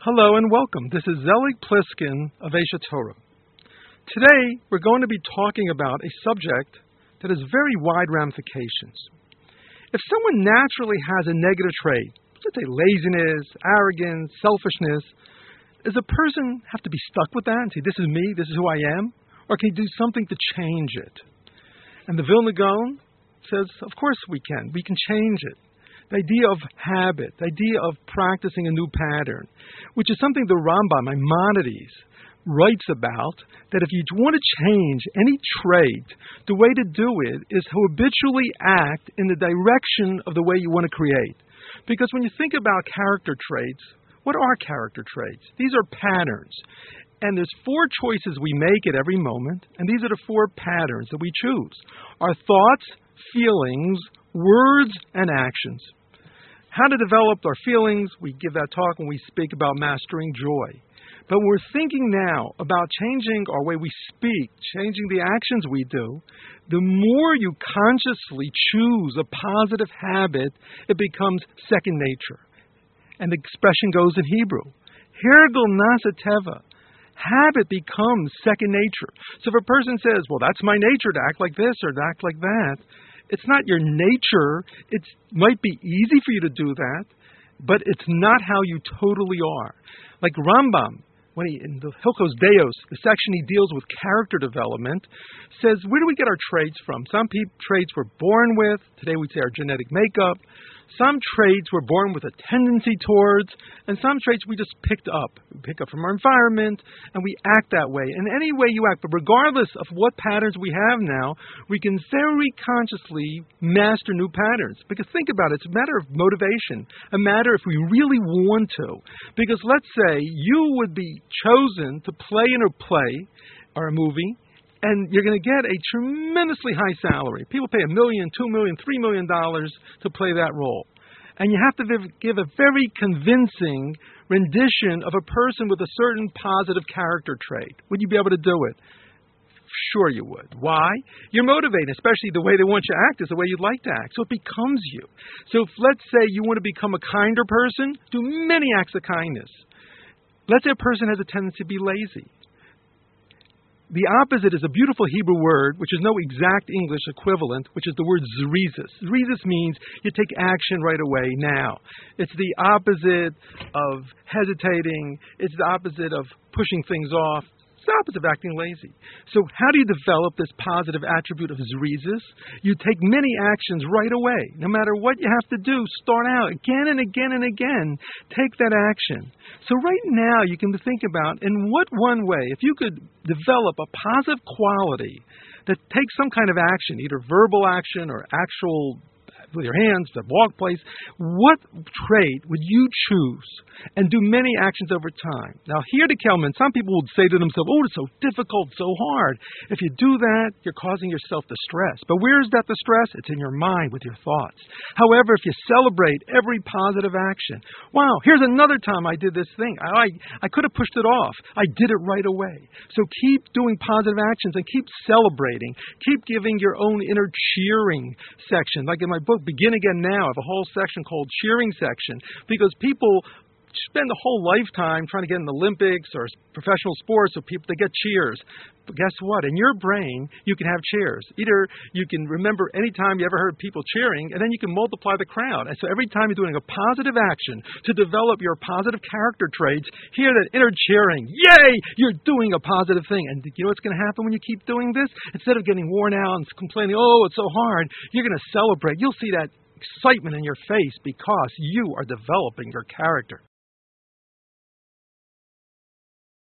Hello and welcome. This is Zelig Pliskin of Aish Torah. Today, we're going to be talking about a subject that has very wide ramifications. If someone naturally has a negative trait, let's say laziness, arrogance, selfishness, does a person have to be stuck with that and say, This is me, this is who I am? Or can he do something to change it? And the Vilna Gaon says, Of course we can. We can change it the idea of habit, the idea of practicing a new pattern, which is something the Rambam, Maimonides, writes about that if you want to change any trait, the way to do it is to habitually act in the direction of the way you want to create. Because when you think about character traits, what are character traits? These are patterns. And there's four choices we make at every moment, and these are the four patterns that we choose. Our thoughts, feelings, words, and actions. How to develop our feelings, we give that talk when we speak about mastering joy. But we're thinking now about changing our way we speak, changing the actions we do. The more you consciously choose a positive habit, it becomes second nature. And the expression goes in Hebrew, Hergel Na'aseh Teva. Habit becomes second nature. So if a person says, well, that's my nature to act like this or to act like that, it's not your nature. It might be easy for you to do that, but it's not how you totally are. Like Rambam, when he in the Hilchos Deos, the section he deals with character development, says where do we get our traits from? Some people traits we're born with. Today we'd say our genetic makeup. Some traits we're born with a tendency towards, and some traits we just picked up. We pick up from our environment, and we act that way. In any way you act, but regardless of what patterns we have now, we can very consciously master new patterns. Because think about it, it's a matter of motivation, a matter if we really want to. Because let's say you would be chosen to play in a play or a movie, and you're going to get a tremendously high salary. People pay a million, two million, three million dollars to play that role. And you have to give a very convincing rendition of a person with a certain positive character trait. Would you be able to do it? Sure, you would. Why? You're motivated, especially the way they want you to act is the way you'd like to act. So it becomes you. So if, let's say, you want to become a kinder person, do many acts of kindness. Let's say a person has a tendency to be lazy the opposite is a beautiful Hebrew word, which is no exact English equivalent, which is the word zrizis. Zrizis means you take action right away now. It's the opposite of hesitating. It's the opposite of pushing things off. The opposite of acting lazy. So, how do you develop this positive attribute of zrizis? You take many actions right away. No matter what you have to do, start out again and again and again. Take that action. So, right now, you can think about in what one way, if you could develop a positive quality that takes some kind of action, either verbal action or actual with your hands, the walk place. What trait would you choose and do many actions over time? Now, here to Kelman, some people would say to themselves, oh, it's so difficult, so hard. If you do that, you're causing yourself distress. But where is that distress? It's in your mind with your thoughts. However, if you celebrate every positive action, wow, here's another time I did this thing. I, I, I could have pushed it off. I did it right away. So keep doing positive actions and keep celebrating. Keep giving your own inner cheering section. Like in my book, Begin Again Now. I have a whole section called Cheering Section because people spend a whole lifetime trying to get in the Olympics or professional sports so people they get cheers. But guess what? In your brain, you can have cheers. Either you can remember any time you ever heard people cheering, and then you can multiply the crowd. And so every time you're doing a positive action to develop your positive character traits, hear that inner cheering. Yay! You're doing a positive thing. And you know what's going to happen when you keep doing this? Instead of getting worn out and complaining, oh, it's so hard, you're going to celebrate. You'll see that excitement in your face because you are developing your character.